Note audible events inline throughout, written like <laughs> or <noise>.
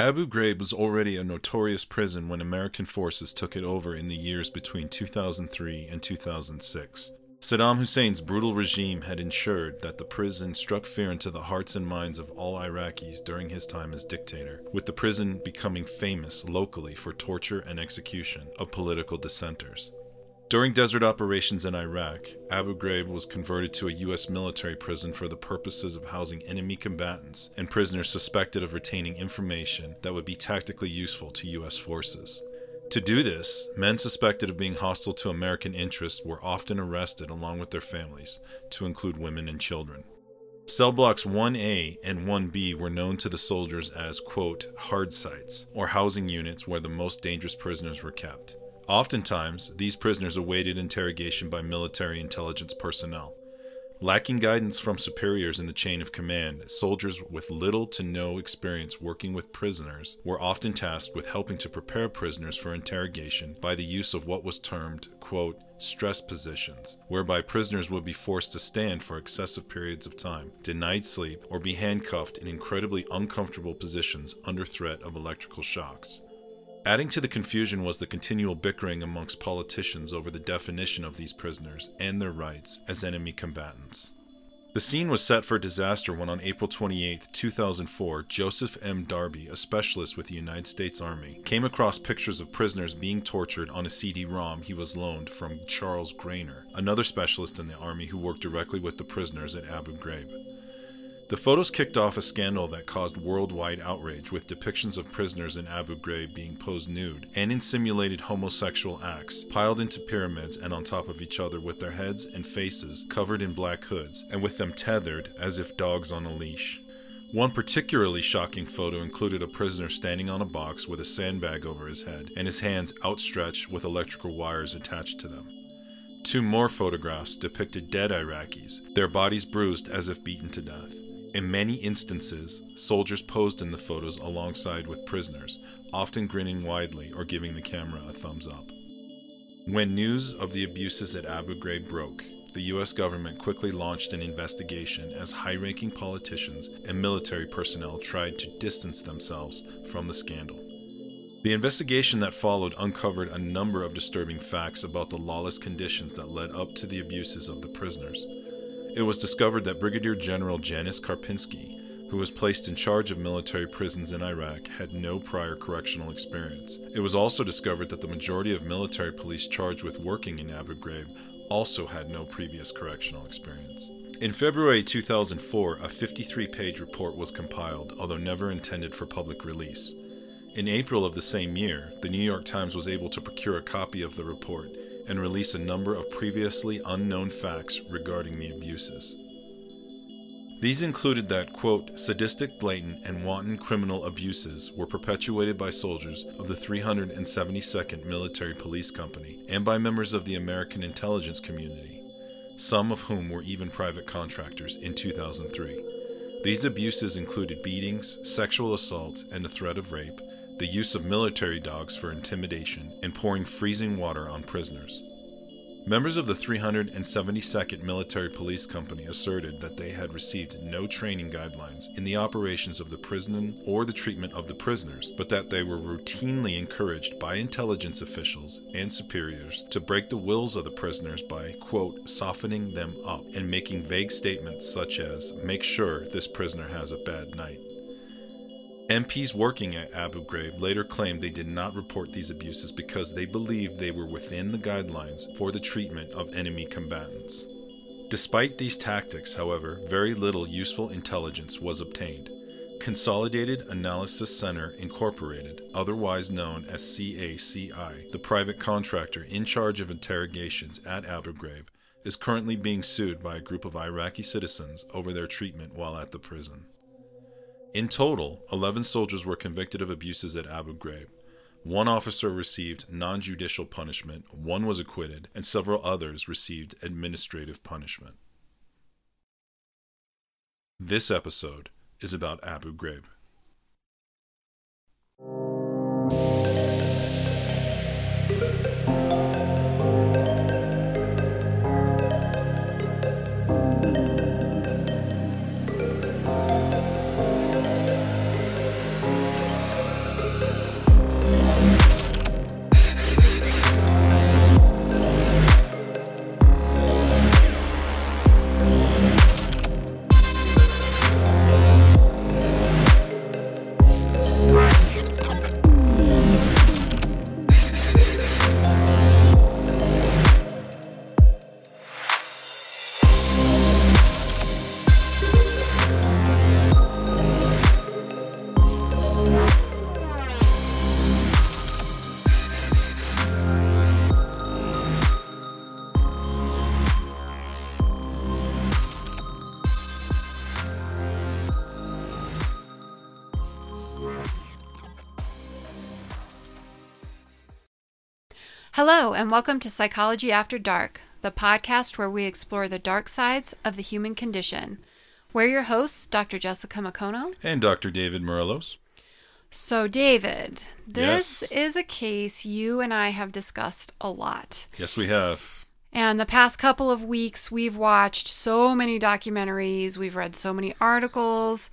Abu Ghraib was already a notorious prison when American forces took it over in the years between 2003 and 2006. Saddam Hussein's brutal regime had ensured that the prison struck fear into the hearts and minds of all Iraqis during his time as dictator, with the prison becoming famous locally for torture and execution of political dissenters. During desert operations in Iraq, Abu Ghraib was converted to a U.S. military prison for the purposes of housing enemy combatants and prisoners suspected of retaining information that would be tactically useful to U.S. forces. To do this, men suspected of being hostile to American interests were often arrested along with their families, to include women and children. Cell blocks 1A and 1B were known to the soldiers as, quote, hard sites, or housing units where the most dangerous prisoners were kept. Oftentimes, these prisoners awaited interrogation by military intelligence personnel. Lacking guidance from superiors in the chain of command, soldiers with little to no experience working with prisoners were often tasked with helping to prepare prisoners for interrogation by the use of what was termed, quote, stress positions, whereby prisoners would be forced to stand for excessive periods of time, denied sleep, or be handcuffed in incredibly uncomfortable positions under threat of electrical shocks. Adding to the confusion was the continual bickering amongst politicians over the definition of these prisoners and their rights as enemy combatants. The scene was set for disaster when on April 28, 2004, Joseph M. Darby, a specialist with the United States Army, came across pictures of prisoners being tortured on a CD-ROM he was loaned from Charles Graner, another specialist in the Army who worked directly with the prisoners at Abu Ghraib. The photos kicked off a scandal that caused worldwide outrage with depictions of prisoners in Abu Ghraib being posed nude and in simulated homosexual acts, piled into pyramids and on top of each other with their heads and faces covered in black hoods and with them tethered as if dogs on a leash. One particularly shocking photo included a prisoner standing on a box with a sandbag over his head and his hands outstretched with electrical wires attached to them. Two more photographs depicted dead Iraqis, their bodies bruised as if beaten to death. In many instances, soldiers posed in the photos alongside with prisoners, often grinning widely or giving the camera a thumbs up. When news of the abuses at Abu Ghraib broke, the US government quickly launched an investigation as high ranking politicians and military personnel tried to distance themselves from the scandal. The investigation that followed uncovered a number of disturbing facts about the lawless conditions that led up to the abuses of the prisoners. It was discovered that Brigadier General Janis Karpinski, who was placed in charge of military prisons in Iraq, had no prior correctional experience. It was also discovered that the majority of military police charged with working in Abu Ghraib also had no previous correctional experience. In February 2004, a 53 page report was compiled, although never intended for public release. In April of the same year, the New York Times was able to procure a copy of the report and release a number of previously unknown facts regarding the abuses. These included that, quote, sadistic, blatant, and wanton criminal abuses were perpetuated by soldiers of the 372nd Military Police Company and by members of the American intelligence community, some of whom were even private contractors in 2003. These abuses included beatings, sexual assault, and the threat of rape, the use of military dogs for intimidation, and pouring freezing water on prisoners. Members of the 372nd Military Police Company asserted that they had received no training guidelines in the operations of the prison or the treatment of the prisoners, but that they were routinely encouraged by intelligence officials and superiors to break the wills of the prisoners by, quote, softening them up and making vague statements such as, make sure this prisoner has a bad night. MPs working at Abu Ghraib later claimed they did not report these abuses because they believed they were within the guidelines for the treatment of enemy combatants. Despite these tactics, however, very little useful intelligence was obtained. Consolidated Analysis Center Incorporated, otherwise known as CACI, the private contractor in charge of interrogations at Abu Ghraib, is currently being sued by a group of Iraqi citizens over their treatment while at the prison. In total, 11 soldiers were convicted of abuses at Abu Ghraib. One officer received non judicial punishment, one was acquitted, and several others received administrative punishment. This episode is about Abu Ghraib. Hello, and welcome to Psychology After Dark, the podcast where we explore the dark sides of the human condition. We're your hosts, Dr. Jessica Macono. And Dr. David Morelos. So, David, this Yes. is a case you and I have discussed a lot. Yes, we have. And the past couple of weeks, we've watched so many documentaries, we've read so many articles,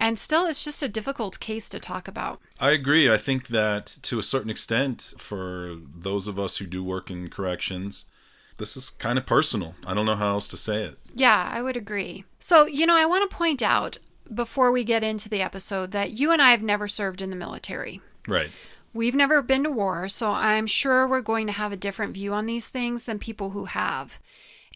and still, it's just a difficult case to talk about. I agree. I think that to a certain extent, for those of us who do work in corrections, this is kind of personal. I don't know how else to say it. Yeah, I would agree. So, you know, I want to point out before we get into the episode that you and I have never served in the military. Right. We've never been to war, so I'm sure we're going to have a different view on these things than people who have.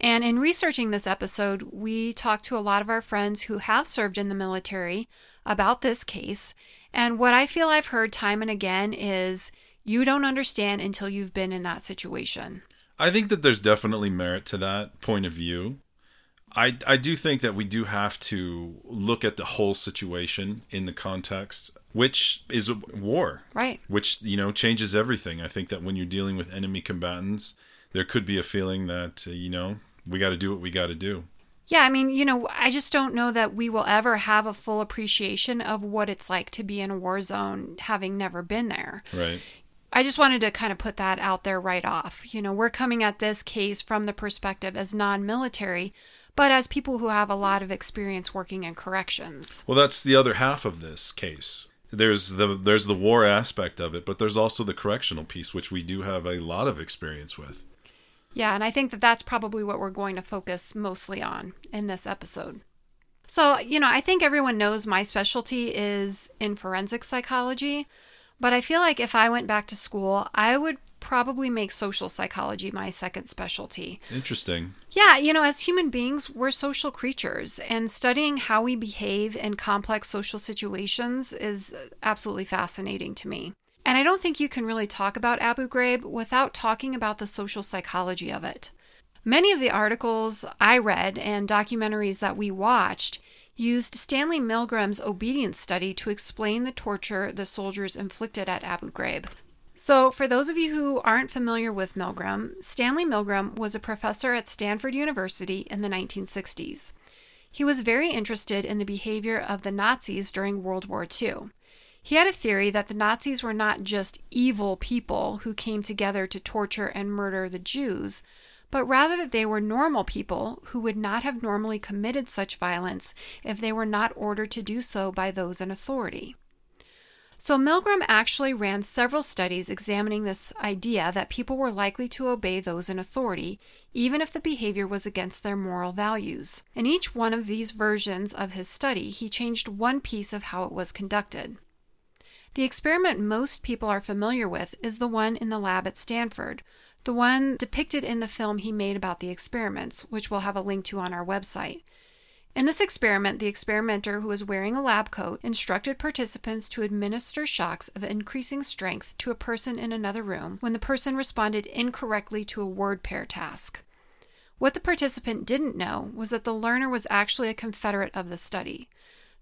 And in researching this episode, we talked to a lot of our friends who have served in the military about this case. And what I feel I've heard time and again is you don't understand until you've been in that situation. I think that there's definitely merit to that point of view. I, I do think that we do have to look at the whole situation in the context, which is war, Right. which you know changes everything. I think that when you're dealing with enemy combatants, there could be a feeling that uh, you know we got to do what we got to do. Yeah, I mean, you know, I just don't know that we will ever have a full appreciation of what it's like to be in a war zone having never been there. Right. I just wanted to kind of put that out there right off. You know, we're coming at this case from the perspective as non military, but as people who have a lot of experience working in corrections. Well, that's the other half of this case. There's the there's the war aspect of it, but there's also the correctional piece, which we do have a lot of experience with. Yeah, and I think that that's probably what we're going to focus mostly on in this episode. So, you know, I think everyone knows my specialty is in forensic psychology, but I feel like if I went back to school, I would probably make social psychology my second specialty. Interesting. Yeah, you know, as human beings, we're social creatures, and studying how we behave in complex social situations is absolutely fascinating to me. And I don't think you can really talk about Abu Ghraib without talking about the social psychology of it. Many of the articles I read and documentaries that we watched used Stanley Milgram's obedience study to explain the torture the soldiers inflicted at Abu Ghraib. So, for those of you who aren't familiar with Milgram, Stanley Milgram was a professor at Stanford University in the 1960s. He was very interested in the behavior of the Nazis during World War II. He had a theory that the Nazis were not just evil people who came together to torture and murder the Jews, but rather that they were normal people who would not have normally committed such violence if they were not ordered to do so by those in authority. So, Milgram actually ran several studies examining this idea that people were likely to obey those in authority, even if the behavior was against their moral values. In each one of these versions of his study, he changed one piece of how it was conducted. The experiment most people are familiar with is the one in the lab at Stanford, the one depicted in the film he made about the experiments, which we'll have a link to on our website. In this experiment, the experimenter, who was wearing a lab coat, instructed participants to administer shocks of increasing strength to a person in another room when the person responded incorrectly to a word pair task. What the participant didn't know was that the learner was actually a confederate of the study.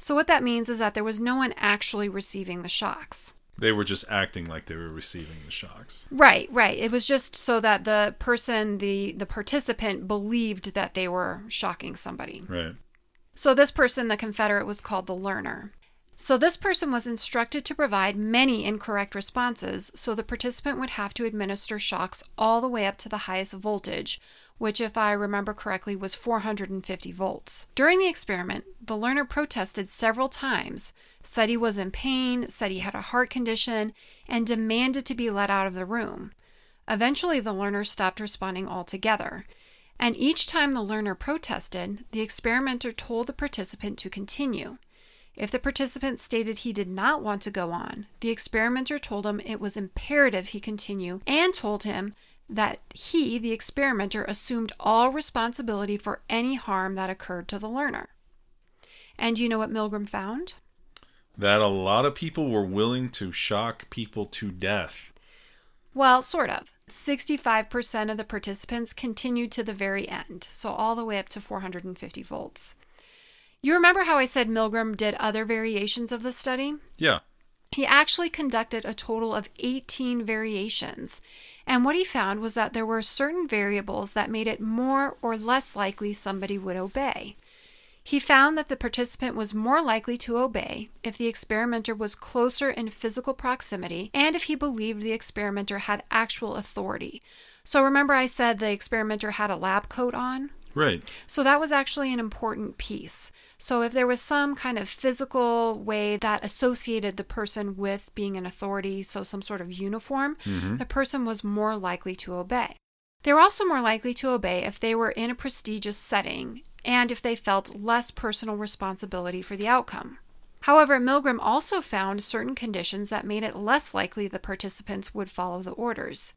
So, what that means is that there was no one actually receiving the shocks. They were just acting like they were receiving the shocks. Right, right. It was just so that the person, the the participant believed that they were shocking somebody. Right. So this person, the Confederate, was called the learner. So this person was instructed to provide many incorrect responses, so the participant would have to administer shocks all the way up to the highest voltage, which, if I remember correctly, was 450 volts. During the experiment, the learner protested several times, said he was in pain, said he had a heart condition, and demanded to be let out of the room. Eventually, the learner stopped responding altogether. And each time the learner protested, the experimenter told the participant to continue. If the participant stated he did not want to go on, the experimenter told him it was imperative he continue and told him that he, the experimenter, assumed all responsibility for any harm that occurred to the learner. And you know what Milgram found? That a lot of people were willing to shock people to death. Well, sort of. 65% of the participants continued to the very end, so all the way up to 450 volts. You remember how I said Milgram did other variations of the study? Yeah. He actually conducted a total of 18 variations. And what he found was that there were certain variables that made it more or less likely somebody would obey. He found that the participant was more likely to obey if the experimenter was closer in physical proximity and if he believed the experimenter had actual authority. So remember, I said the experimenter had a lab coat on? Right. So that was actually an important piece. So if there was some kind of physical way that associated the person with being an authority, so some sort of uniform, Mm-hmm. the person was more likely to obey. They were also more likely to obey if they were in a prestigious setting and if they felt less personal responsibility for the outcome. However, Milgram also found certain conditions that made it less likely the participants would follow the orders.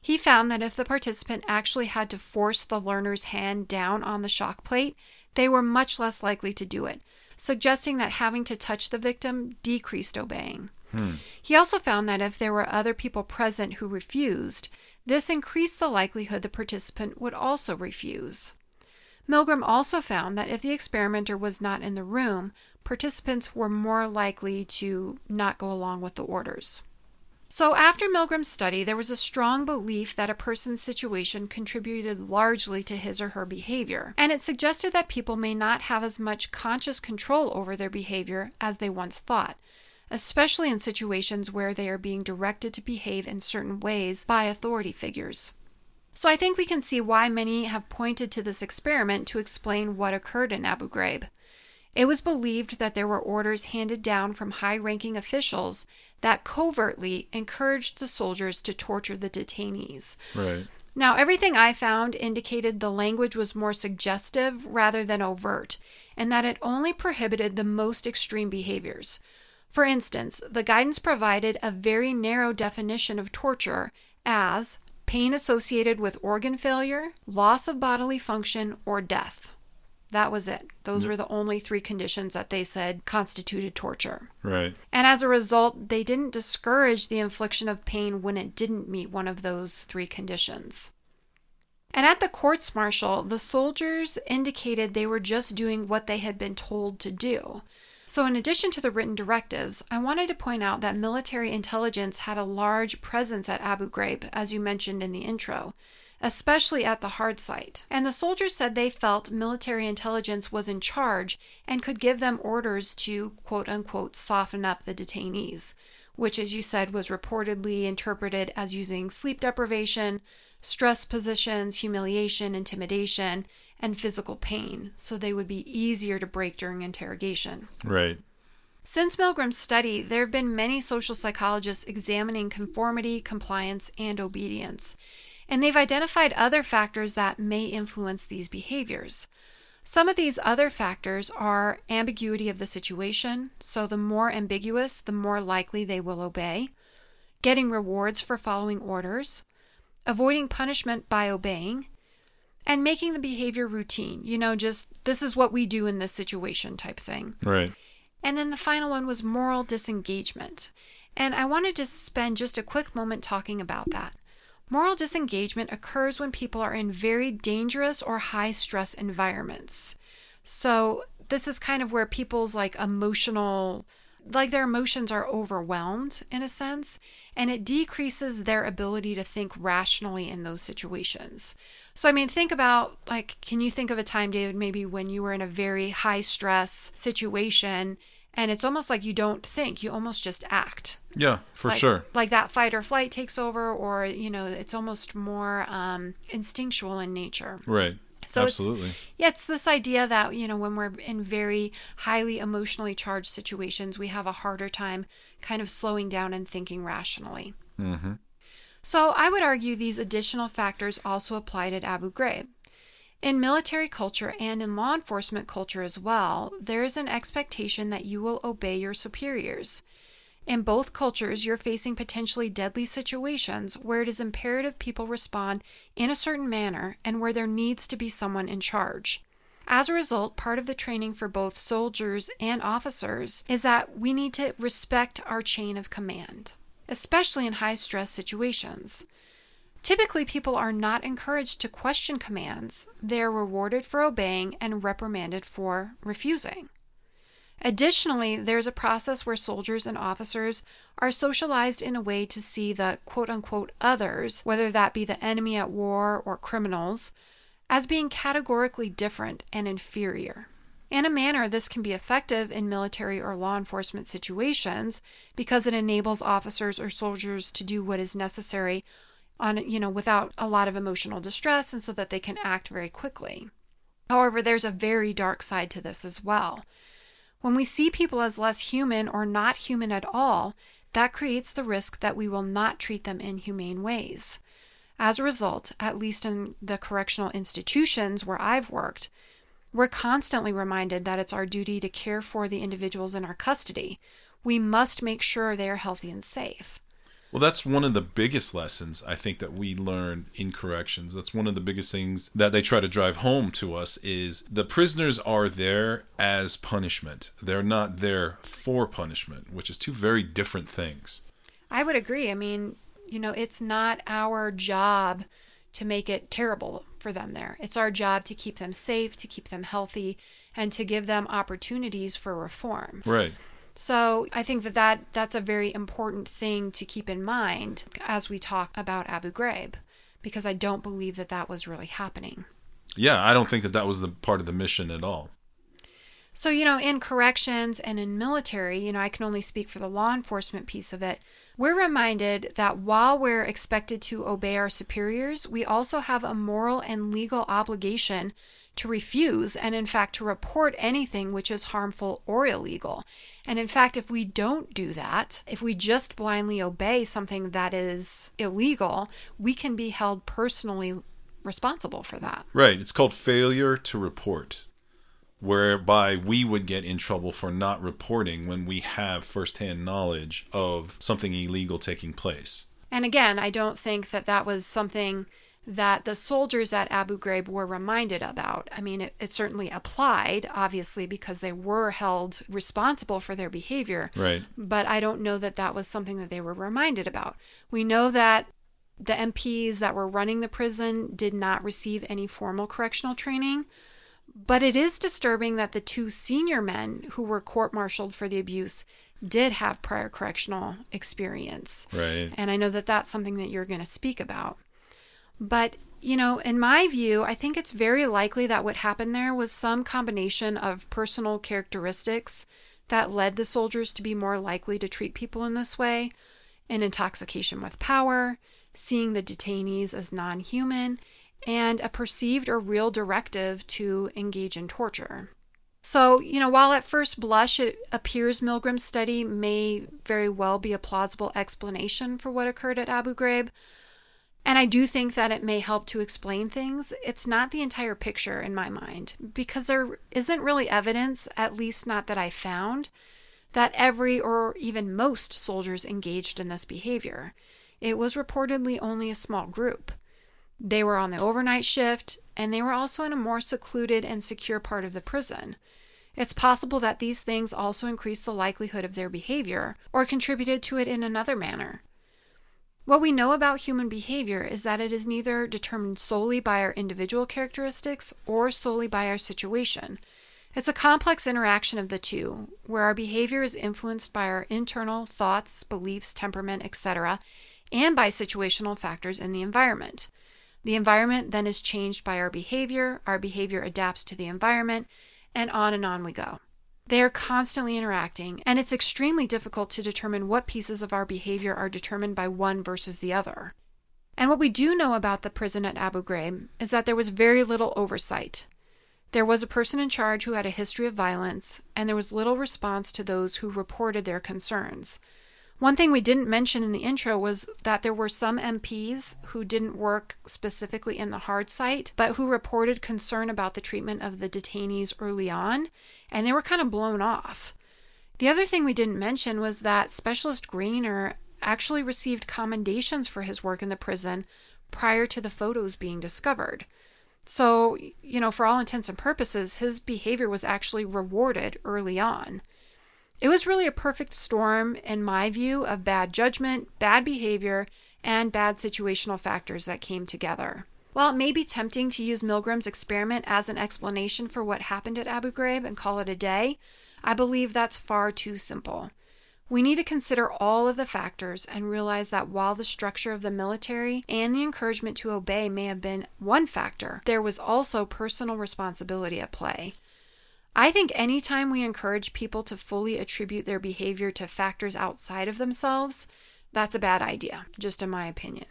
He found that if the participant actually had to force the learner's hand down on the shock plate, they were much less likely to do it, suggesting that having to touch the victim decreased obeying. Hmm. He also found that if there were other people present who refused, this increased the likelihood the participant would also refuse. Milgram also found that if the experimenter was not in the room, participants were more likely to not go along with the orders. So, after Milgram's study, there was a strong belief that a person's situation contributed largely to his or her behavior, and it suggested that people may not have as much conscious control over their behavior as they once thought, especially in situations where they are being directed to behave in certain ways by authority figures. So, I think we can see why many have pointed to this experiment to explain what occurred in Abu Ghraib. It was believed that there were orders handed down from high ranking officials that covertly encouraged the soldiers to torture the detainees. Right. Now, everything I found indicated the language was more suggestive rather than overt, and that it only prohibited the most extreme behaviors. For instance, the guidance provided a very narrow definition of torture as pain associated with organ failure, loss of bodily function, or death. That was it. Those were the only three conditions that they said constituted torture. Right. And as a result, they didn't discourage the infliction of pain when it didn't meet one of those three conditions. And at the courts martial, the soldiers indicated they were just doing what they had been told to do. So, in addition to the written directives, I wanted to point out that military intelligence had a large presence at Abu Ghraib, as you mentioned in the intro, especially at the hard site. And the soldiers said they felt military intelligence was in charge and could give them orders to quote unquote soften up the detainees, which, as you said, was reportedly interpreted as using sleep deprivation, stress positions, humiliation, intimidation, and physical pain, so they would be easier to break during interrogation. Right. Since Milgram's study, there have been many social psychologists examining conformity, compliance, and obedience, and they've identified other factors that may influence these behaviors. Some of these other factors are ambiguity of the situation, so the more ambiguous, the more likely they will obey, getting rewards for following orders, avoiding punishment by obeying, and making the behavior routine. You know, just this is what we do in this situation type thing. Right. And then the final one was moral disengagement. And I wanted to spend just a quick moment talking about that. Moral disengagement occurs when people are in very dangerous or high stress environments. So, this is kind of where people's like emotional like their emotions are overwhelmed in a sense, and it decreases their ability to think rationally in those situations. So, I mean, think about like, can you think of a time, David, maybe when you were in a very high stress situation and it's almost like you don't think, you almost just act? Yeah, for like, sure. Like that fight or flight takes over, or, you know, it's almost more um, instinctual in nature. Right. So it's- Absolutely. Yeah, it's this idea that, you know, when we're in very highly emotionally charged situations, we have a harder time kind of slowing down and thinking rationally. mm-hmm. So I would argue these additional factors also applied at Abu Ghraib. In military culture and in law enforcement culture as well, there is an expectation that you will obey your superiors. In both cultures, you're facing potentially deadly situations where it is imperative people respond in a certain manner and where there needs to be someone in charge. As a result, part of the training for both soldiers and officers is that we need to respect our chain of command, especially in high stress situations. Typically, people are not encouraged to question commands. They are rewarded for obeying and reprimanded for refusing. Additionally, there's a process where soldiers and officers are socialized in a way to see the quote unquote others, whether that be the enemy at war or criminals, as being categorically different and inferior. In a manner, this can be effective in military or law enforcement situations because it enables officers or soldiers to do what is necessary on, you know, without a lot of emotional distress and so that they can act very quickly. However, there's a very dark side to this as well. When we see people as less human or not human at all, that creates the risk that we will not treat them in humane ways. As a result, at least in the correctional institutions where I've worked, we're constantly reminded that it's our duty to care for the individuals in our custody. We must make sure they are healthy and safe. Well, that's one of the biggest lessons I think that we learn in corrections. That's one of the biggest things that they try to drive home to us is the prisoners are there as punishment. They're not there for punishment, which is two very different things. I would agree. I mean, you know, it's not our job to make it terrible for them there. It's our job to keep them safe, to keep them healthy, and to give them opportunities for reform. Right. So I think that, that that's a very important thing to keep in mind as we talk about Abu Ghraib, because I don't believe that that was really happening. Yeah, I don't think that that was the part of the mission at all. So, you know, in corrections and in military, you know, I can only speak for the law enforcement piece of it. We're reminded that while we're expected to obey our superiors, we also have a moral and legal obligation to refuse and, in fact, to report anything which is harmful or illegal. And in fact, if we don't do that, if we just blindly obey something that is illegal, we can be held personally responsible for that. Right. It's called failure to report, whereby we would get in trouble for not reporting when we have firsthand knowledge of something illegal taking place. And again, I don't think that that was something that the soldiers at Abu Ghraib were reminded about. I mean, it, it, certainly applied, obviously, because they were held responsible for their behavior. Right. But I don't know that that was something that they were reminded about. We know that the MPs that were running the prison did not receive any formal correctional training. But it is disturbing that the two senior men who were court martialed for the abuse did have prior correctional experience. Right. And I know that that's something that you're going to speak about. But, you know, in my view, I think it's very likely that what happened there was some combination of personal characteristics that led the soldiers to be more likely to treat people in this way an intoxication with power, seeing the detainees as non human, and a perceived or real directive to engage in torture. So, you know, while at first blush it appears Milgram's study may very well be a plausible explanation for what occurred at Abu Ghraib, and I do think that it may help to explain things. It's not the entire picture in my mind because there isn't really evidence, at least not that I found, that every or even most soldiers engaged in this behavior. It was reportedly only a small group. They were on the overnight shift, and they were also in a more secluded and secure part of the prison. It's possible that these things also increased the likelihood of their behavior or contributed to it in another manner. What we know about human behavior is that it is neither determined solely by our individual characteristics or solely by our situation. It's a complex interaction of the two, where our behavior is influenced by our internal thoughts, beliefs, temperament, etc., and by situational factors in the environment. The environment then is changed by our behavior, our behavior adapts to the environment, and on and on we go. They are constantly interacting, and it's extremely difficult to determine what pieces of our behavior are determined by one versus the other. And what we do know about the prison at Abu Ghraib is that there was very little oversight. There was a person in charge who had a history of violence, and there was little response to those who reported their concerns. One thing we didn't mention in the intro was that there were some MPs who didn't work specifically in the hard site, but who reported concern about the treatment of the detainees early on, and they were kind of blown off. The other thing we didn't mention was that Specialist Graner actually received commendations for his work in the prison prior to the photos being discovered. So, you know, for all intents and purposes, his behavior was actually rewarded early on. It was really a perfect storm, in my view, of bad judgment, bad behavior, and bad situational factors that came together. While it may be tempting to use Milgram's experiment as an explanation for what happened at Abu Ghraib and call it a day, I believe that's far too simple. We need to consider all of the factors and realize that while the structure of the military and the encouragement to obey may have been one factor, there was also personal responsibility at play. I think anytime we encourage people to fully attribute their behavior to factors outside of themselves, that's a bad idea, just in my opinion.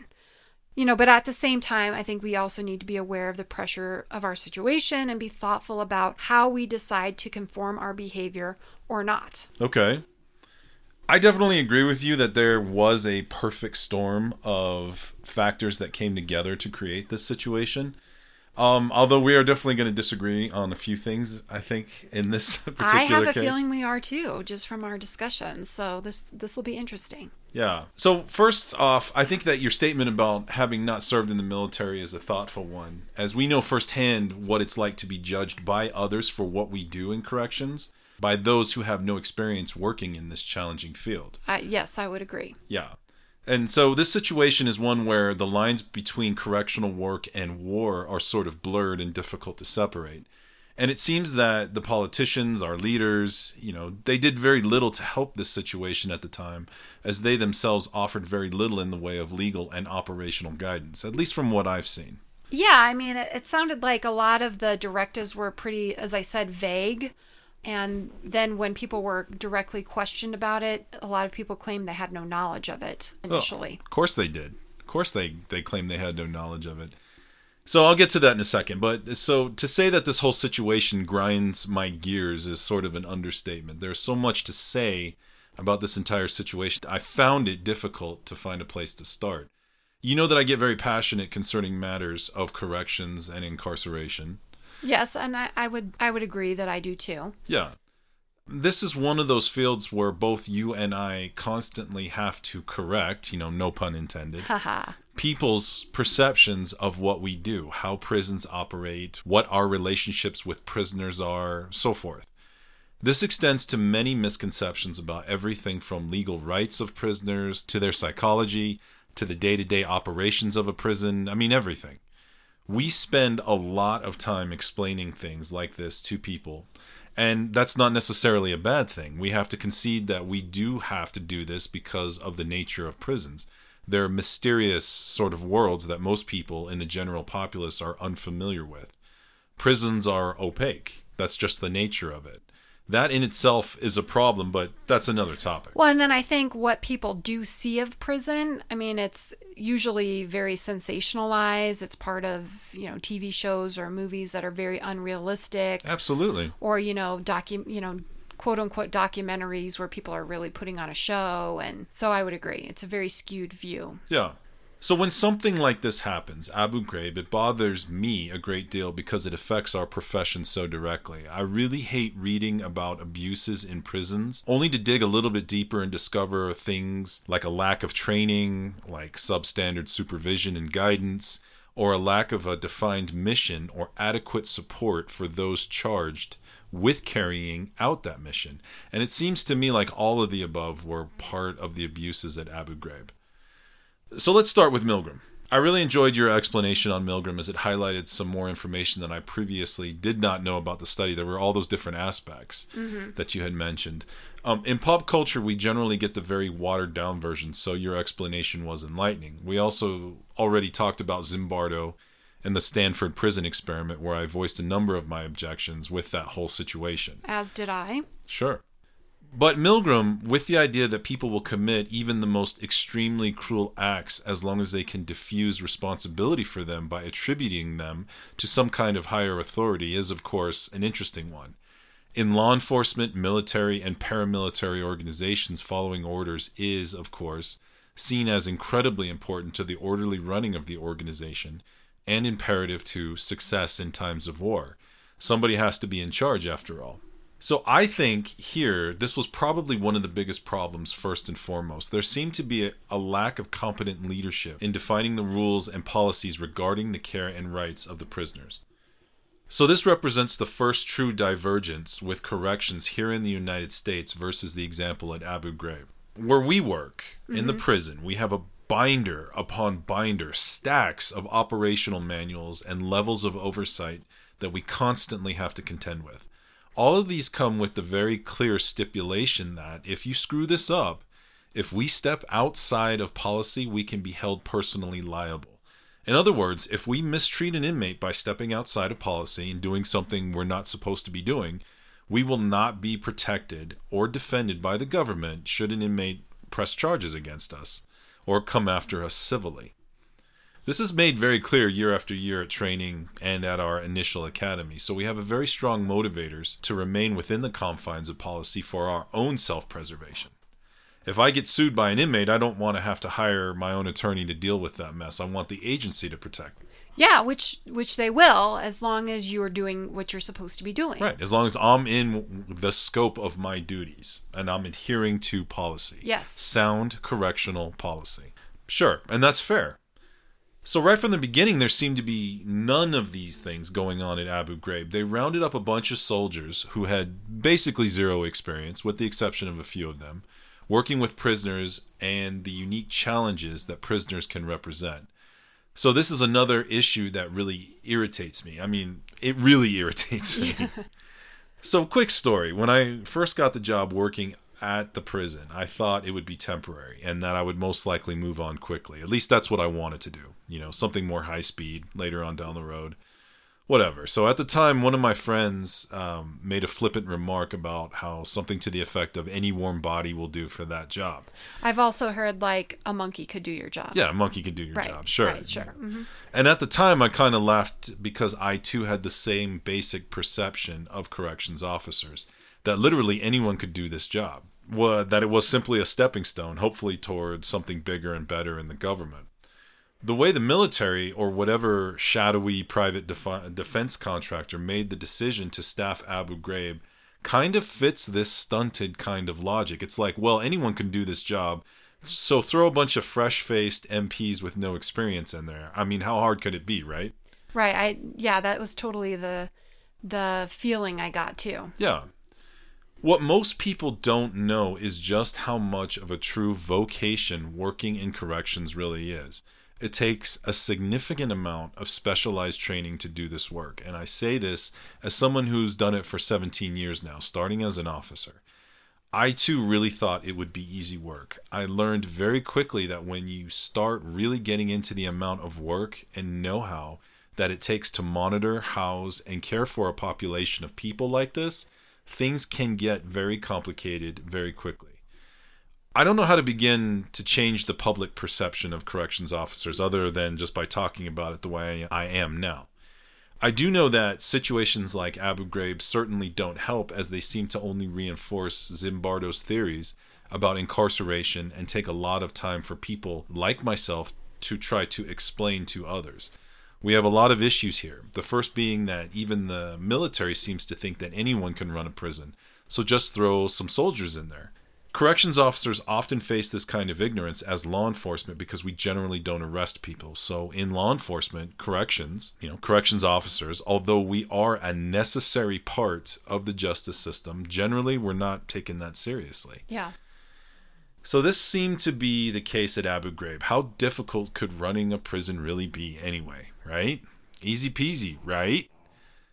You know, but at the same time, I think we also need to be aware of the pressure of our situation and be thoughtful about how we decide to conform our behavior or not. Okay. I definitely agree with you that there was a perfect storm of factors that came together to create this situation. Um, although we are definitely going to disagree on a few things, I think in this particular <laughs> case. I have a case. feeling we are too, just from our discussion. So this this will be interesting. Yeah. So first off, I think that your statement about having not served in the military is a thoughtful one, as we know firsthand what it's like to be judged by others for what we do in corrections by those who have no experience working in this challenging field. Uh, yes, I would agree. Yeah. And so this situation is one where the lines between correctional work and war are sort of blurred and difficult to separate. And it seems that the politicians, our leaders, you know, they did very little to help this situation at the time, as they themselves offered very little in the way of legal and operational guidance, at least from what I've seen. Yeah, I mean, it, sounded like a lot of the directives were pretty, as I said, vague. And then when people were directly questioned about it, a lot of people claimed they had no knowledge of it oh, initially. Well, of course they did. Of course they they claimed they had no knowledge of it. So I'll get to that in a second, but so to say that this whole situation grinds my gears is sort of an understatement. There's so much to say about this entire situation. I found it difficult to find a place to start. You know that I get very passionate concerning matters of corrections and incarceration. Yes, and I, I would I would agree that I do too. Yeah. This is one of those fields where both you and I constantly have to correct, you know, no pun intended, Haha. people's perceptions of what we do, how prisons operate, what our relationships with prisoners are, so forth. This extends to many misconceptions about everything from legal rights of prisoners to their psychology to the day to day operations of a prison. I mean, everything. We spend a lot of time explaining things like this to people, and that's not necessarily a bad thing. We have to concede that we do have to do this because of the nature of prisons. They're mysterious sort of worlds that most people in the general populace are unfamiliar with. Prisons are opaque. That's just the nature of it. That in itself is a problem, but that's another topic. Well, and then I think what people do see of prison, I mean, it's usually very sensationalized. It's part of, you know, TV shows or movies that are very unrealistic Absolutely. or, you know, docu, you know, quote unquote documentaries where people are really putting on a show and so I would agree. It's a very skewed view. Yeah. So when something like this happens, Abu Ghraib, it bothers me a great deal because it affects our profession so directly. I really hate reading about abuses in prisons, only to dig a little bit deeper and discover things like a lack of training, like substandard supervision and guidance, or a lack of a defined mission or adequate support for those charged with carrying out that mission. And it seems to me like all of the above were part of the abuses at Abu Ghraib. So let's start with Milgram. I really enjoyed your explanation on Milgram as it highlighted some more information that I previously did not know about the study. There were all those different aspects that you had mentioned. Um, in pop culture, we generally get the very watered down version, so your explanation was enlightening. We also already talked about Zimbardo and the Stanford prison experiment, where I voiced a number of my objections with that whole situation. As did I. Sure. But Milgram, with the idea that people will commit even the most extremely cruel acts as long as they can diffuse responsibility for them by attributing them to some kind of higher authority, is, of course, an interesting one. In law enforcement, military, and paramilitary organizations, following orders is, of course, seen as incredibly important to the orderly running of the organization and imperative to success in times of war. Somebody has to be in charge, after all. So I think here this was probably one of the biggest problems first and foremost. There seemed to be a, a, lack of competent leadership in defining the rules and policies regarding the care and rights of the prisoners. So this represents the first true divergence with corrections here in the United States versus the example at Abu Ghraib. Where we work mm-hmm. in the prison, we have a binder upon binder, stacks of operational manuals and levels of oversight that we constantly have to contend with All of these come with the very clear stipulation that if you screw this up, if we step outside of policy, we can be held personally liable. In other words, if we mistreat an inmate by stepping outside of policy and doing something we're not supposed to be doing, we will not be protected or defended by the government should an inmate press charges against us or come after us civilly. This is made very clear year after year at training and at our initial academy, so we have a very strong motivators to remain within the confines of policy for our own self preservation. If I get sued by an inmate, I don't want to have to hire my own attorney to deal with that mess. I want the agency to protect me. Yeah, which which they will as long as you are doing what you're supposed to be doing. Right, as long as I'm in the scope of my duties and I'm adhering to policy. Yes. Sound correctional policy. Sure, and that's fair. So right from the beginning, there seemed to be none of these things going on at Abu Ghraib. They rounded up a bunch of soldiers who had basically zero experience, with the exception of a few of them, working with prisoners and the unique challenges that prisoners can represent. So this is another issue that really irritates me. I mean, it really <laughs> irritates me. so quick story, when I first got the job working at the prison, I thought it would be temporary and that I would most likely move on quickly. At least that's what I wanted to do. You know, something more high speed later on down the road. Whatever. So at the time, one of my friends um, made a flippant remark about how something to the effect of any warm body will do for that job. I've also heard like a monkey could do your job. Yeah, a monkey could do your Right, job. Sure. right, sure. Mhm. And at the time, I kind of laughed because I too had the same basic perception of corrections officers that literally anyone could do this job. Well, that it was simply a stepping stone, hopefully towards something bigger and better in the government. The way the military or whatever shadowy private defi- defense contractor made the decision to staff Abu Ghraib kind of fits this stunted kind of logic. It's like, well, anyone can do this job. So throw a bunch of fresh faced MPs with no experience in there. I mean, how hard could it be, right? Right. I yeah, that was totally the the feeling I got too. Yeah. What most people don't know is just how much of a true vocation working in corrections really is. It takes a significant amount of specialized training to do this work, and I say this as someone who's done it for 17 years now, starting as an officer. I too really thought it would be easy work. I learned very quickly that when you start really getting into the amount of work and know how that it takes to monitor, house, and care for a population of people like this, things can get very complicated very quickly. I don't know how to begin to change the public perception of corrections officers other than just by talking about it the way I am now. I do know that situations like Abu Ghraib certainly don't help as they seem to only reinforce Zimbardo's theories about incarceration and take a lot of time for people like myself to try to explain to others. We have a lot of issues here. The first being that even the military seems to think that anyone can run a prison, so just throw some soldiers in there. Corrections officers often face this kind of ignorance as law enforcement because we generally don't arrest people. So, in law enforcement, corrections, you know, corrections officers, although we are a necessary part of the justice system, generally we're not taken that seriously. Yeah. So, this seemed to be the case at Abu Ghraib. How difficult could running a prison really be anyway, right? Easy peasy, right?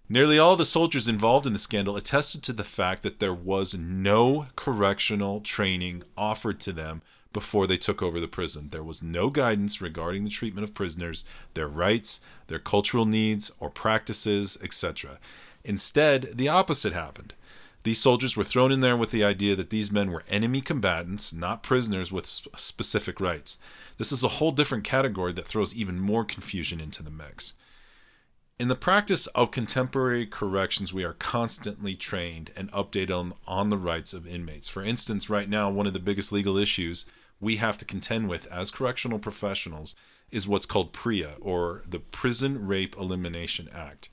Nearly all the soldiers involved in the scandal attested to the fact that there was no correctional training offered to them before they took over the prison. There was no guidance regarding the treatment of prisoners, their rights, their cultural needs or practices, etc. Instead, the opposite happened. These soldiers were thrown in there with the idea that these men were enemy combatants, not prisoners with specific rights. This is a whole different category that throws even more confusion into the mix. In the practice of contemporary corrections, we are constantly trained and updated on, on the rights of inmates. For instance, right now, one of the biggest legal issues we have to contend with as correctional professionals is what's called PREA, or the Prison Rape Elimination Act.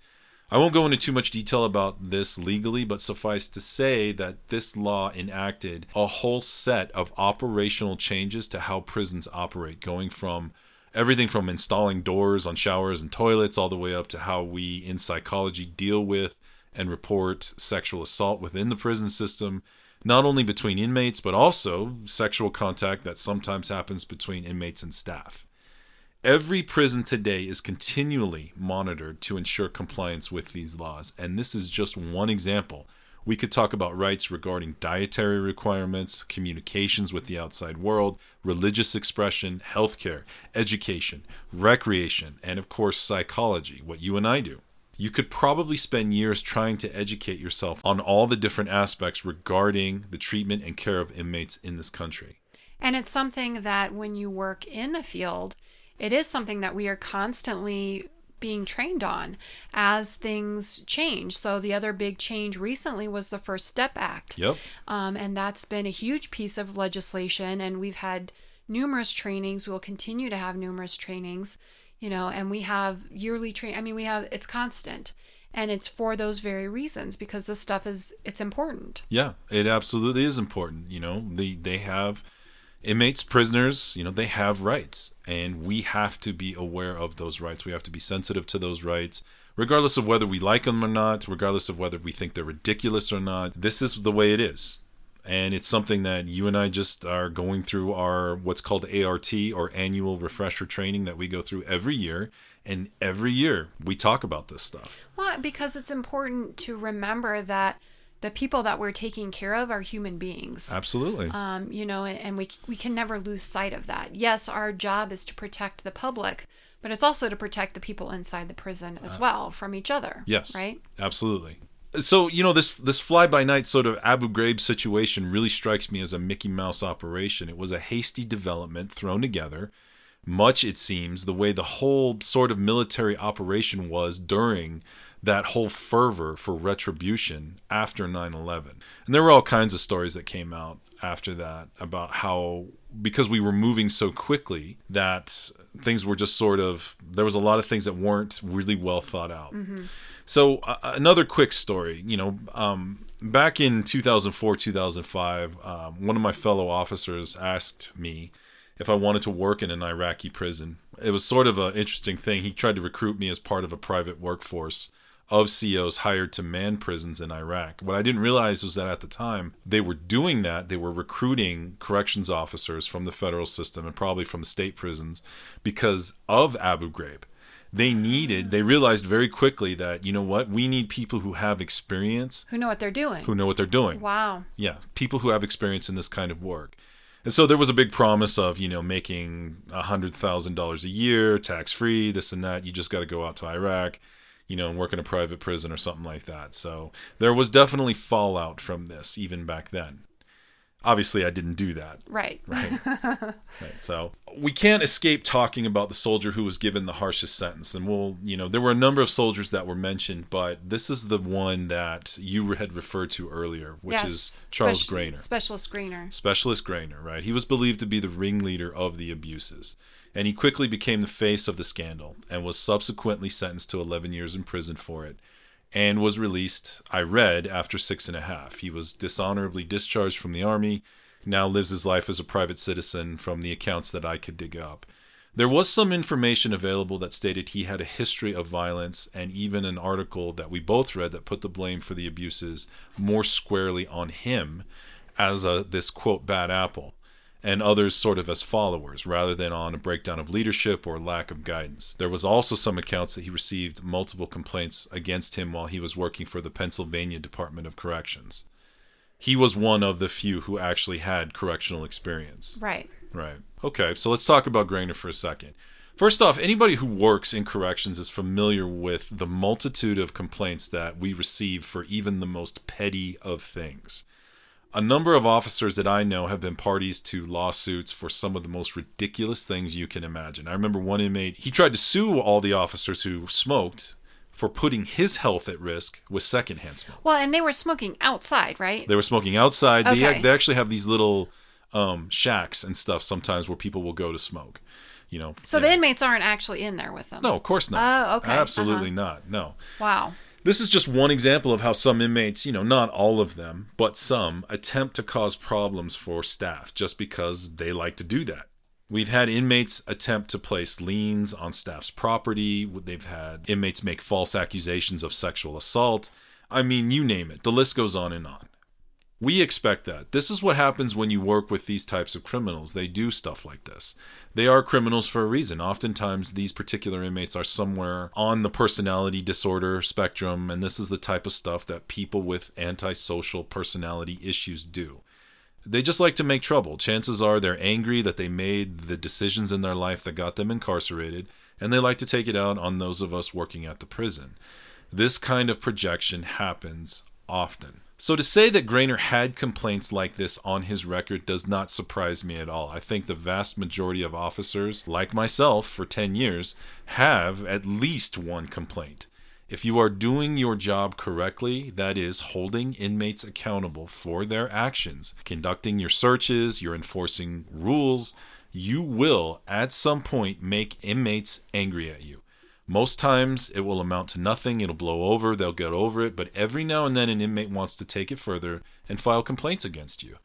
I won't go into too much detail about this legally, but suffice to say that this law enacted a whole set of operational changes to how prisons operate, going from everything from installing doors on showers and toilets all the way up to how we in psychology deal with and report sexual assault within the prison system not only between inmates but also sexual contact that sometimes happens between inmates and staff. Every prison today is continually monitored to ensure compliance with these laws and this is just one example We could talk about rights regarding dietary requirements, communications with the outside world, religious expression, healthcare, education, recreation, and of course, psychology, what you and I do. You could probably spend years trying to educate yourself on all the different aspects regarding the treatment and care of inmates in this country. And it's something that when you work in the field, it is something that we are constantly being trained on as things change. So the other big change recently was the First Step Act. Yep. Um, and that's been a huge piece of legislation. And we've had numerous trainings. We'll continue to have numerous trainings, you know, and we have yearly train. I mean, we have, it's constant. And it's for those very reasons because this stuff is, it's important. Yeah, it absolutely is important. You know, they, they have inmates, prisoners, you know, they have rights, and we have to be aware of those rights. We have to be sensitive to those rights, regardless of whether we like them or not, regardless of whether we think they're ridiculous or not. This is the way it is. And it's something that you and I just are going through our what's called ART or annual refresher training that we go through every year. And every year we talk about this stuff. Well, because it's important to remember that the people that we're taking care of are human beings. Absolutely. Um, you know, and, and we we can never lose sight of that. Yes, our job is to protect the public, but it's also to protect the people inside the prison as well from each other. Yes. Right. Absolutely. So you know this this fly by night sort of Abu Ghraib situation really strikes me as a Mickey Mouse operation. It was a hasty development thrown together, much it seems the way the whole sort of military operation was during that whole fervor for retribution after 9/11. And there were all kinds of stories that came out after that about how because we were moving so quickly that things were just sort of there was a lot of things that weren't really well thought out. So uh, another quick story, you know, um, back in 2004, 2005, um, one of my fellow officers asked me if I wanted to work in an Iraqi prison. It was sort of an interesting thing. He tried to recruit me as part of a private workforce of COs hired to man prisons in Iraq. What I didn't realize was that at the time they were doing that, they were recruiting corrections officers from the federal system and probably from the state prisons because of Abu Ghraib. They needed, they realized very quickly that, you know what, we need people who have experience, Who know what they're doing? who know what they're doing. Wow. Yeah, people who have experience in this kind of work. And so there was a big promise of, you know, making $100,000 a year, tax free, this and that. You just got to go out to Iraq, you know, and work in a private prison or something like that. So there was definitely fallout from this even back then. Obviously, I didn't do that. Right. Right. right. <laughs> So we can't escape talking about the soldier who was given the harshest sentence. And we'll, you know, there were a number of soldiers that were mentioned, but this is the one that you had referred to earlier, which yes. is Charles Speci- Graner. Specialist Graner. Specialist Graner, right? He was believed to be the ringleader of the abuses. And he quickly became the face of the scandal and was subsequently sentenced to 11 years in prison for it and was released, I read, after six and a half. He was dishonorably discharged from the army, now lives his life as a private citizen from the accounts that I could dig up. There was some information available that stated he had a history of violence, and even an article that we both read that put the blame for the abuses more squarely on him as a, this quote bad apple, and others sort of as followers, rather than on a breakdown of leadership or lack of guidance. There was also some accounts that he received multiple complaints against him while he was working for the Pennsylvania Department of Corrections. He was one of the few who actually had correctional experience. Right. Right. Okay, so let's talk about Graner for a second. First off, anybody who works in corrections is familiar with the multitude of complaints that we receive for even the most petty of things. A number of officers that I know have been parties to lawsuits for some of the most ridiculous things you can imagine. I remember one inmate, he tried to sue all the officers who smoked for putting his health at risk with secondhand smoke. Well, and they were smoking outside, right? They were smoking outside. They, Okay. they actually have these little um, shacks and stuff sometimes where people will go to smoke. You know. so yeah. the inmates aren't actually in there with them. No, of course not. Oh, okay. Absolutely Uh-huh. not. No. Wow. This is just one example of how some inmates, you know, not all of them, but some, attempt to cause problems for staff just because they like to do that. We've had inmates attempt to place liens on staff's property. They've had inmates make false accusations of sexual assault. I mean, you name it. The list goes on and on. We expect that. This is what happens when you work with these types of criminals. They do stuff like this. They are criminals for a reason. Oftentimes, these particular inmates are somewhere on the personality disorder spectrum, and this is the type of stuff that people with antisocial personality issues do. They just like to make trouble. Chances are they're angry that they made the decisions in their life that got them incarcerated, and they like to take it out on those of us working at the prison. This kind of projection happens often. So to say that Graner had complaints like this on his record does not surprise me at all. I think the vast majority of officers, like myself for 10 years, have at least one complaint. If you are doing your job correctly, that is, holding inmates accountable for their actions, conducting your searches, you're enforcing rules, you will at some point make inmates angry at you. Most times it will amount to nothing, it'll blow over, they'll get over it, but every now and then an inmate wants to take it further and file complaints against you.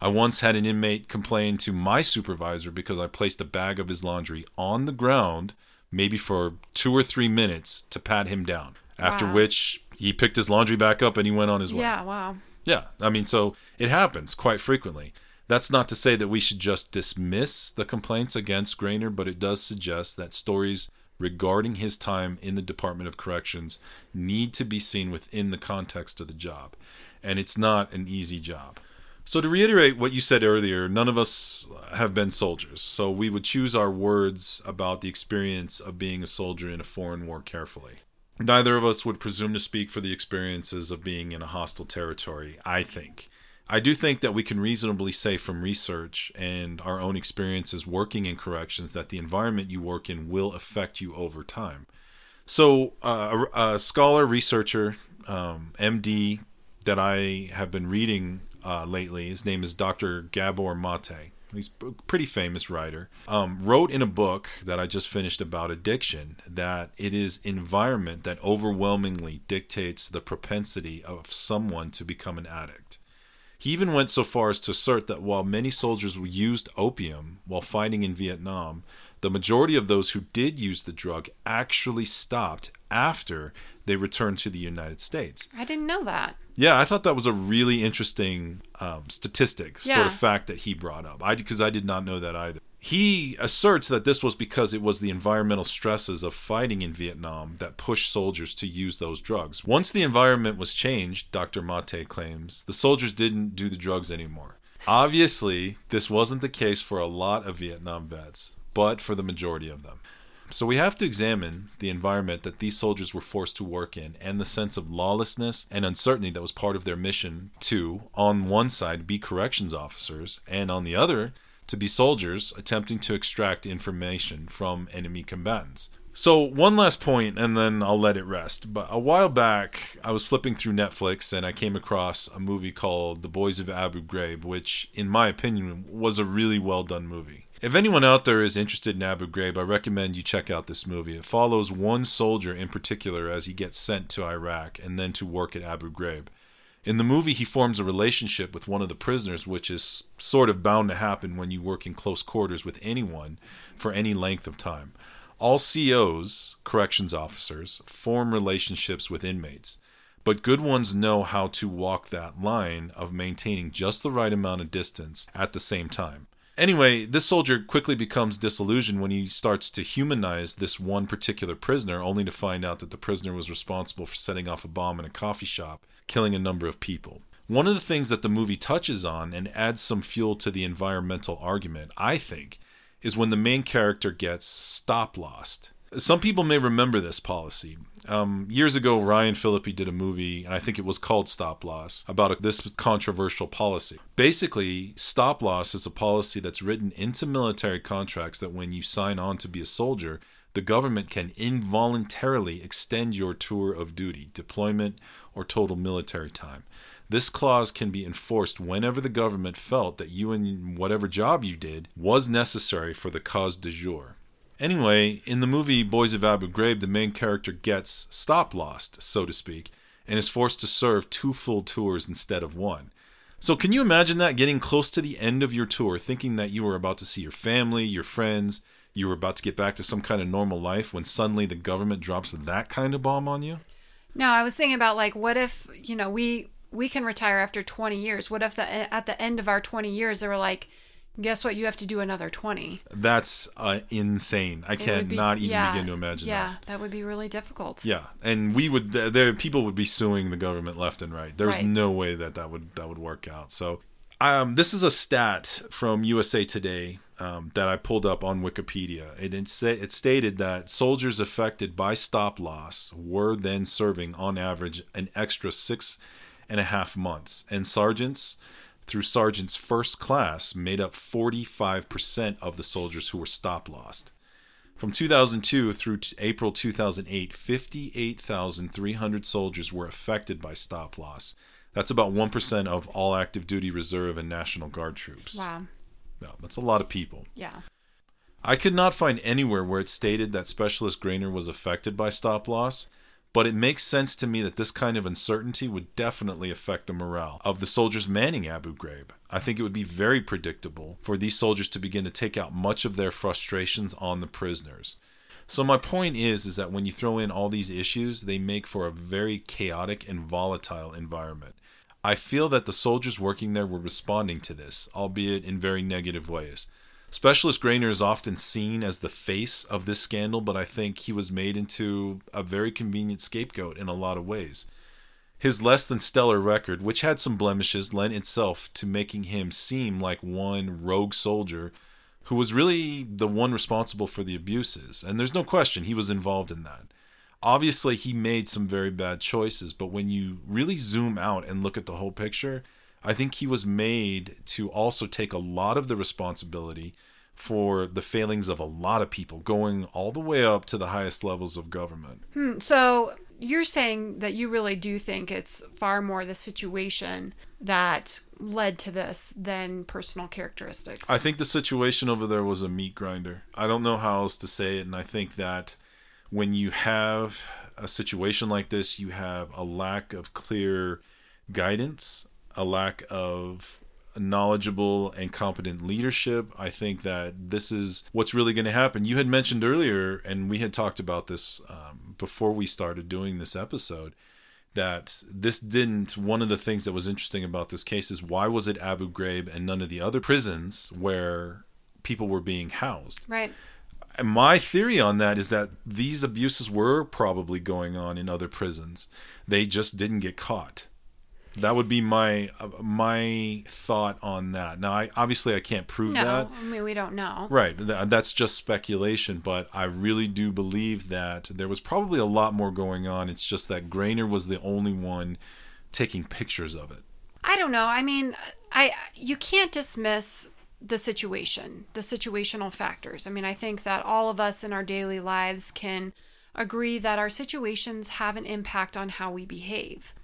I once had an inmate complain to my supervisor because I placed a bag of his laundry on the ground, maybe for two or three minutes, to pat him down. After Wow. which he picked his laundry back up and he went on his way. Yeah, wow. Yeah, I mean, so it happens quite frequently. That's not to say that we should just dismiss the complaints against Graner, but it does suggest that stories regarding his time in the Department of Corrections need to be seen within the context of the job. And it's not an easy job. So, to reiterate what you said earlier, none of us have been soldiers. So, we would choose our words about the experience of being a soldier in a foreign war carefully. Neither of us would presume to speak for the experiences of being in a hostile territory, I think. I do think that we can reasonably say from research and our own experiences working in corrections that the environment you work in will affect you over time. So, uh, a, a scholar, researcher, um, MD, that I have been reading uh, lately, his name is Dr. Gabor Mate. He's a pretty famous writer. Um, wrote in a book that I just finished about addiction that it is environment that overwhelmingly dictates the propensity of someone to become an addict. He even went so far as to assert that while many soldiers used opium while fighting in Vietnam, the majority of those who did use the drug actually stopped after they returned to the United States. I didn't know that. Yeah, I thought that was a really interesting um, statistic, sort of fact that he brought up. I because I did not know that either. He asserts that this was because it was the environmental stresses of fighting in Vietnam that pushed soldiers to use those drugs. Once the environment was changed, Dr. Mate claims, the soldiers didn't do the drugs anymore. Obviously, this wasn't the case for a lot of Vietnam vets, but for the majority of them. So we have to examine the environment that these soldiers were forced to work in and the sense of lawlessness and uncertainty that was part of their mission to, on one side, be corrections officers, and on the other, to be soldiers attempting to extract information from enemy combatants. So, one last point, and then I'll let it rest. But a while back, I was flipping through Netflix and I came across a movie called The Boys of Abu Ghraib, which, in my opinion, was a really well done movie. If anyone out there is interested in Abu Ghraib, I recommend you check out this movie. It follows one soldier in particular as he gets sent to Iraq and then to work at Abu Ghraib. In the movie, he forms a relationship with one of the prisoners, which is sort of bound to happen when you work in close quarters with anyone for any length of time. All COs, corrections officers, form relationships with inmates, but good ones know how to walk that line of maintaining just the right amount of distance at the same time. Anyway, this soldier quickly becomes disillusioned when he starts to humanize this one particular prisoner, only to find out that the prisoner was responsible for setting off a bomb in a coffee shop, killing a number of people. One of the things that the movie touches on and adds some fuel to the environmental argument, I think, is when the main character gets stop lost. Some people may remember this policy. Um, years ago, Ryan Phillippe did a movie, and I think it was called Stop Loss, about a, this controversial policy. Basically, stop loss is a policy that's written into military contracts that when you sign on to be a soldier, the government can involuntarily extend your tour of duty, deployment, or total military time. This clause can be enforced whenever the government felt that you and whatever job you did was necessary for the cause du jour. Anyway, in the movie Boys of Abu Ghraib, the main character gets stop lost, so to speak, and is forced to serve two full tours instead of one. So, can you imagine that getting close to the end of your tour, thinking that you were about to see your family, your friends, you were about to get back to some kind of normal life when suddenly the government drops that kind of bomb on you? No, I was thinking about like what if, you know, we we can retire after 20 years. What if the, at the end of our 20 years they were like, guess what? You have to do another 20. That's uh, insane. I cannot even yeah, begin to imagine Yeah, that. that would be really difficult. Yeah, and we would there people would be suing the government left and right. There's Right. no way that that would that would work out. So, um, this is a stat from USA Today um, that I pulled up on Wikipedia. It it, sa- it stated that soldiers affected by stop loss were then serving on average an extra six and a half months, and sergeants through sergeant's first class made up 45% of the soldiers who were stop lost. From 2002 through t- April 2008, 58,300 soldiers were affected by stop loss. That's about 1% of all active duty reserve and National Guard troops. Wow. No, that's a lot of people. Yeah. I could not find anywhere where it stated that Specialist Graner was affected by stop loss, but it makes sense to me that this kind of uncertainty would definitely affect the morale of the soldiers manning Abu Ghraib. I think it would be very predictable for these soldiers to begin to take out much of their frustrations on the prisoners. So my point is is that when you throw in all these issues, they make for a very chaotic and volatile environment. I feel that the soldiers working there were responding to this, albeit in very negative ways. Specialist Graner is often seen as the face of this scandal, but I think he was made into a very convenient scapegoat in a lot of ways. His less than stellar record, which had some blemishes, lent itself to making him seem like one rogue soldier who was really the one responsible for the abuses. And there's no question he was involved in that. Obviously, he made some very bad choices, but when you really zoom out and look at the whole picture, I think he was made to also take a lot of the responsibility for the failings of a lot of people, going all the way up to the highest levels of government. Hmm, So you're saying that you really do think it's far more the situation that led to this than personal characteristics. I think the situation over there was a meat grinder. I don't know how else to say it, and I think that when you have a situation like this, you have a lack of clear guidance, a lack of knowledgeable and competent leadership. I think that this is what's really going to happen. You had mentioned earlier, and we had talked about this um, before we started doing this episode, that this didn't. One of the things that was interesting about this case is why was it Abu Ghraib and none of the other prisons where people were being housed? right. And my theory on that is that these abuses were probably going on in other prisons. They just didn't get caught. That would be my uh, my thought on that. Now, I obviously I can't prove No, that. I mean we don't know. Right, th- that's just speculation, but I really do believe that there was probably a lot more going on. It's just that Graner was the only one taking pictures of it. I don't know. I mean, I you can't dismiss the situation, the situational factors. I mean, I think that all of us in our daily lives can agree that our situations have an impact on how we behave.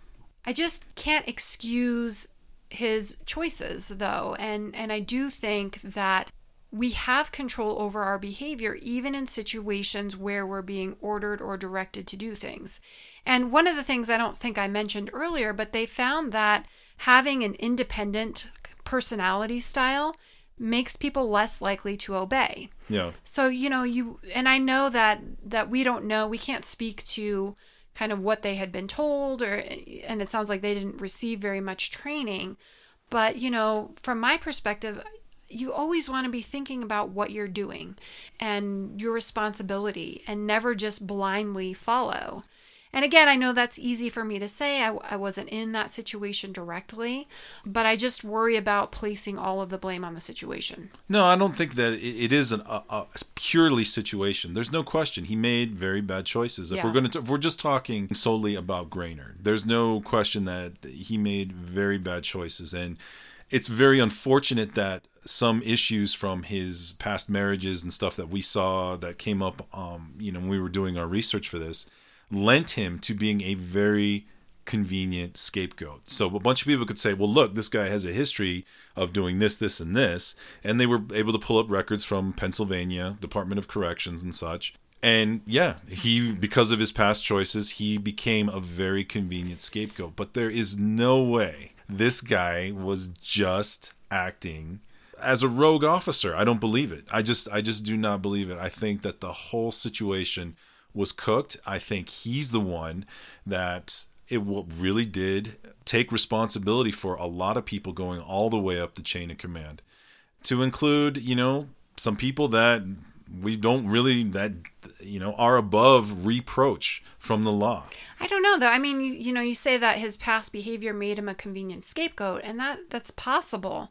I just can't excuse his choices though, and and I do think that we have control over our behavior even in situations where we're being ordered or directed to do things. And one of the things I don't think I mentioned earlier, but they found that having an independent personality style makes people less likely to obey. Yeah. So, you know, you and I know that that we don't know, we can't speak to kind of what they had been told or and it sounds like they didn't receive very much training. But, you know, from my perspective, you always want to be thinking about what you're doing and your responsibility and never just blindly follow. And again, I know that's easy for me to say. I, I wasn't in that situation directly, but I just worry about placing all of the blame on the situation. No, I don't think that it, it is an, a, a purely situation. There's no question he made very bad choices. If Yeah. we're going to, if we're just talking solely about Graner, there's no question that he made very bad choices, and it's very unfortunate that some issues from his past marriages and stuff that we saw that came up, um, you know, when we were doing our research for this, lent him to being a very convenient scapegoat. So a bunch of people could say, well, look, this guy has a history of doing this, this, and this. And they were able to pull up records from Pennsylvania, Department of Corrections and such. And yeah, he, because of his past choices, he became a very convenient scapegoat. But there is no way this guy was just acting as a rogue officer. I don't believe it. I just, I just do not believe it. I think that the whole situation was cooked. I think he's the one that it really did take responsibility for a lot of people going all the way up the chain of command, to include, you know, some people that we don't really that you know are above reproach from the law. I don't know though. I mean, you, you know, you say that his past behavior made him a convenient scapegoat, and that that's possible.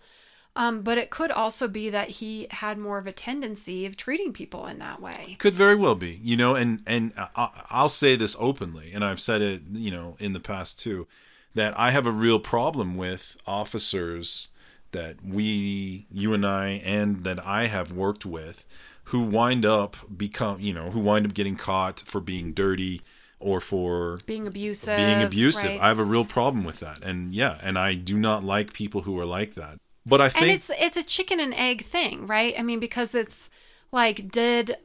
Um, but it could also be that he had more of a tendency of treating people in that way. Could very well be, you know, and and I'll say this openly, and I've said it, you know, in the past too, that I have a real problem with officers that we, you and I, and that I have worked with, who wind up become, you know, who wind up getting caught for being dirty or for being abusive. Being abusive. right? I have a real problem with that, and yeah, and I do not like people who are like that. But I think and it's it's a chicken and egg thing, right? I mean, because it's like, did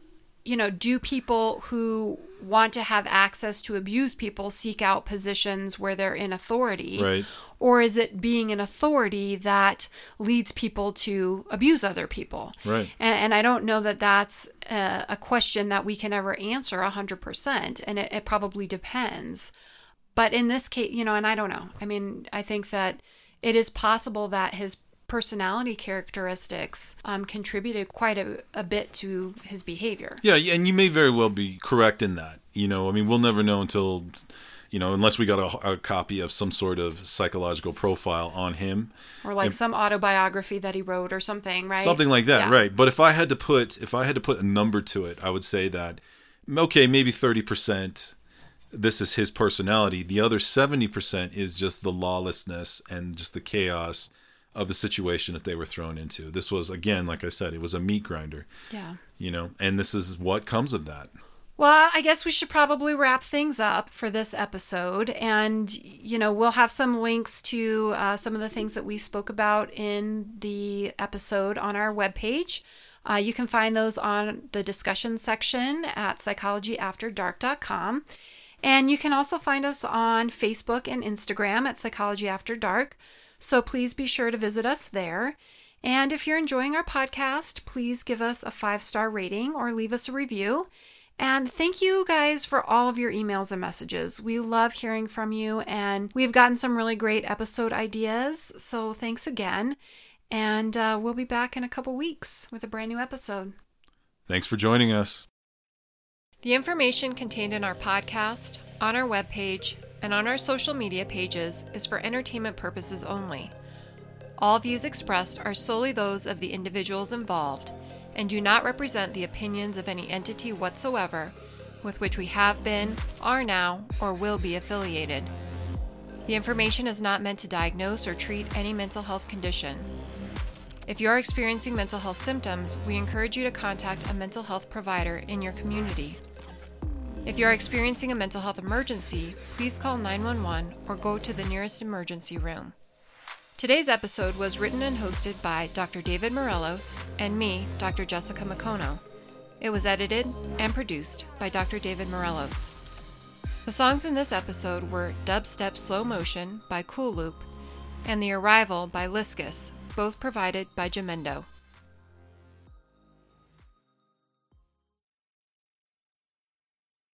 you know, do people who want to have access to abuse people seek out positions where they're in authority? Right. Or is it being an authority that leads people to abuse other people? Right. And, and I don't know that that's a, a question that we can ever answer 100%. And it, it probably depends. But in this case, you know, and I don't know. I mean, I think that it is possible that his personality characteristics um, contributed quite a, a bit to his behavior. Yeah, and you may very well be correct in that. You know, I mean, we'll never know until, you know, unless we got a, a copy of some sort of psychological profile on him. Or like And- some autobiography that he wrote or something, right? Something like that, Yeah. right? But if I had to put if I had to put a number to it, I would say that okay, maybe 30% this is his personality. The other 70% is just the lawlessness and just the chaos of the situation that they were thrown into. This was again, like I said, it was a meat grinder, Yeah. you know, and this is what comes of that. Well, I guess we should probably wrap things up for this episode. And, you know, we'll have some links to uh, some of the things that we spoke about in the episode on our webpage. Uh, you can find those on the discussion section at psychologyafterdark.com. And you can also find us on Facebook and Instagram at Psychology After Dark. So please be sure to visit us there. And if you're enjoying our podcast, please give us a five star rating or leave us a review. And thank you guys for all of your emails and messages. We love hearing from you, and we've gotten some really great episode ideas. So thanks again. And uh, we'll be back in a couple weeks with a brand new episode. Thanks for joining us. The information contained in our podcast, on our webpage, and on our social media pages is for entertainment purposes only. All views expressed are solely those of the individuals involved and do not represent the opinions of any entity whatsoever with which we have been, are now, or will be affiliated. The information is not meant to diagnose or treat any mental health condition. If you are experiencing mental health symptoms, we encourage you to contact a mental health provider in your community. If you are experiencing a mental health emergency, please call 911 or go to the nearest emergency room. Today's episode was written and hosted by Dr. David Morelos and me, Dr. Jessica McCono. It was edited and produced by Dr. David Morelos. The songs in this episode were Dubstep Slow Motion by Cool Loop and The Arrival by Liskus, both provided by Jamendo.